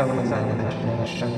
Some